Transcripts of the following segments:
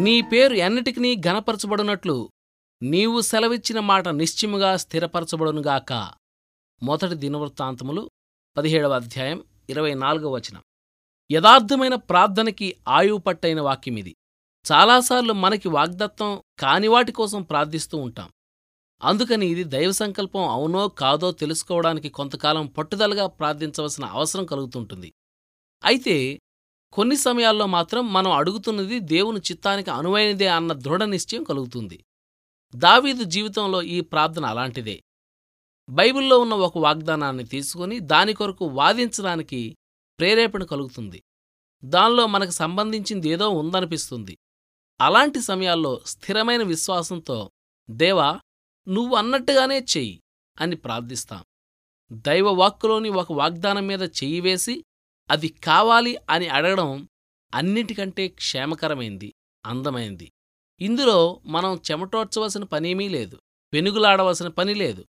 నీ పేరు ఎన్నటికి ఘనపరచబడినట్లు నీవు సెలవిచ్చిన మాట నిశ్చయముగా స్థిరపరచబడునుగాక మొదటి దినవృత్తాంతములు పదిహేడవ అధ్యాయం ఇరవై నాలుగవ వచనం. యథార్థమైన ప్రార్థనకి ఆయువు పట్టైన వాక్యమిది చాలాసార్లు మనకి వాగ్దత్తం కానివాటి కోసం ప్రార్థిస్తూ ఉంటాం. అందుకని ఇది దైవ సంకల్పం అవునో కాదో తెలుసుకోవడానికి కొంతకాలం పట్టుదలగా ప్రార్థించవలసిన అవసరం కలుగుతుంటుంది. అయితే కొన్ని సమయాల్లో మాత్రం మనం అడుగుతున్నది దేవుని చిత్తానికి అనువైనదే అన్న దృఢ నిశ్చయం కలుగుతుంది. దావీదు జీవితంలో ఈ ప్రార్థన అలాంటిదే. బైబిల్లో ఉన్న ఒక వాగ్దానాన్ని తీసుకుని దాని కొరకు వాదించడానికి ప్రేరేపణ కలుగుతుంది. దానిలో మనకు సంబంధించింది ఏదో ఉందనిపిస్తుంది. అలాంటి సమయాల్లో స్థిరమైన విశ్వాసంతో దేవా నువ్వు అన్నట్టుగానే చెయ్యి అని ప్రార్థిస్తాం. దైవవాక్కులోని ఒక వాగ్దానం మీద చెయ్యి వేసి అది కావాలి అని అడగడం అన్నిటికంటే క్షేమకరమైంది అందమైంది. ఇందులో మనం చెమటోడ్చవలసిన పనేమీ లేదు పెనుగులాడవలసిన పని లేదు.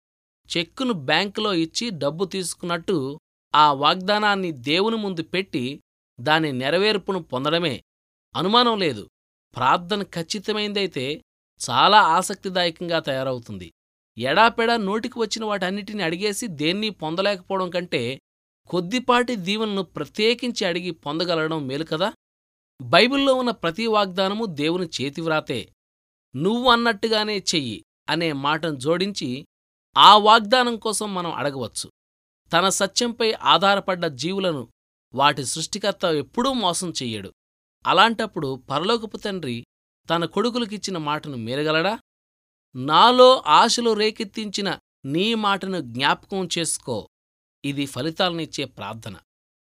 చెక్కును బ్యాంకులో ఇచ్చి డబ్బు తీసుకున్నట్టు ఆ వాగ్దానాన్ని దేవుని ముందు పెట్టి దాని నెరవేర్పును పొందడమే. అనుమానం లేదు. ప్రార్థన ఖచ్చితమైందైతే చాలా ఆసక్తిదాయకంగా తయారవుతుంది. ఎడాపెడా నోటికి వచ్చిన వాటన్నిటిని అడిగేసి దేన్నీ పొందలేకపోవడం కంటే కొద్దిపాటి దీవెనను ప్రత్యేకించి అడిగి పొందగలగడం మేలు కదా? బైబిల్లో ఉన్న ప్రతి వాగ్దానము దేవుని చేతివ్రాతే నువ్వు అన్నట్టుగానే చెయ్యి అనే మాటను జోడించి ఆ వాగ్దానం కోసం మనం అడగవచ్చు. తన సత్యంపై ఆధారపడ్డ జీవులను వాటి సృష్టికర్త ఎప్పుడూ మోసం చెయ్యడు. అలాంటప్పుడు పరలోకపు తండ్రి తన కొడుకులకిచ్చిన మాటను మీరగలడా? నాలో ఆశలు రేకెత్తించిన నీ మాటను జ్ఞాపకం చేసుకో. ఇది ఫలితాలనిచ్చే ప్రార్థన.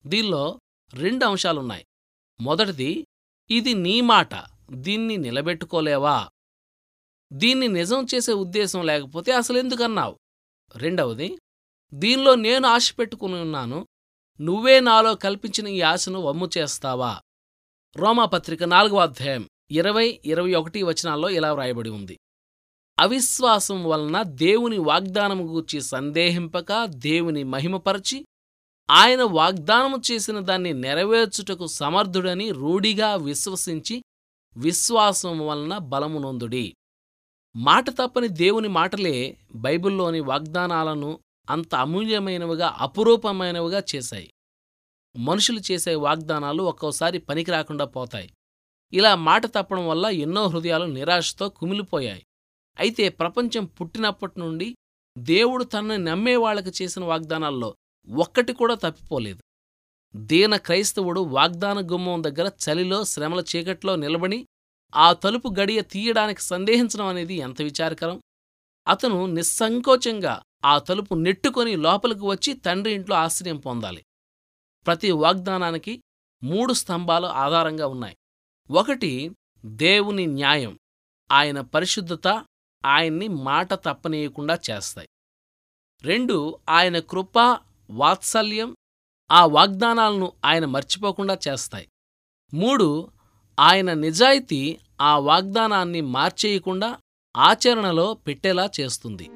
దీనిలో రెండు అంశాలున్నాయి. మొదటిది ఇది నీ మాట దీన్ని నిలబెట్టుకోలేవా? దీన్ని నిజం చేసే ఉద్దేశం లేకపోతే అసలెందుకన్నావు రెండవది దీనిలో నేను ఆశ పెట్టుకుని ఉన్నాను నువ్వే నాలో కల్పించిన ఈ ఆశను వమ్ము చేస్తావా? రోమాపత్రిక నాలుగవ అధ్యాయం ఇరవై ఇరవై ఒకటి వచనాల్లో ఇలా వ్రాయబడి ఉంది. అవిశ్వాసం వలన దేవుని వాగ్దానము గూర్చి సందేహింపక దేవుని మహిమపరచి ఆయన వాగ్దానము చేసిన దాన్ని నెరవేర్చుటకు సమర్థుడని రూఢిగా విశ్వసించి విశ్వాసం వలన బలమునొందుడి మాట తప్పని దేవుని మాటలే బైబిల్లోని వాగ్దానాలను అంత అమూల్యమైనవిగా అపురూపమైనవిగా చేశాయి. మనుషులు చేసే వాగ్దానాలు ఒక్కోసారి పనికి రాకుండా పోతాయి. ఇలా మాట తప్పడం వల్ల ఎన్నో హృదయాలు నిరాశతో కుమిలిపోయాయి. అయితే ప్రపంచం పుట్టినప్పటి నుండి దేవుడు తనని నమ్మేవాళ్ళకు చేసిన వాగ్దానాల్లో ఒక్కటి కూడా తప్పిపోలేదు. దీన క్రైస్తవుడు వాగ్దాన గుమ్మం దగ్గర చలిలో శ్రమల చీకట్లో నిలబడి ఆ తలుపు గడియ తీయడానికి సందేహించడం అనేది ఎంత విచారకరం? అతను నిస్సంకోచంగా ఆ తలుపు నెట్టుకొని లోపలికి వచ్చి తండ్రి ఇంట్లో ఆశ్రయం పొందాలి. ప్రతి వాగ్దానానికి మూడు స్తంభాలు ఆధారంగా ఉన్నాయి. ఒకటి దేవుని న్యాయం ఆయన పరిశుద్ధత ఆయన్ని మాట తప్పనీయకుండా చేస్తాయి. రెండు ఆయన కృప వాత్సల్యం ఆ వాగ్దానాలను ఆయన మర్చిపోకుండా చేస్తాయి. మూడు ఆయన నిజాయితీ ఆ వాగ్దానాన్ని మార్చేయకుండా ఆచరణలో పెట్టేలా చేస్తుంది.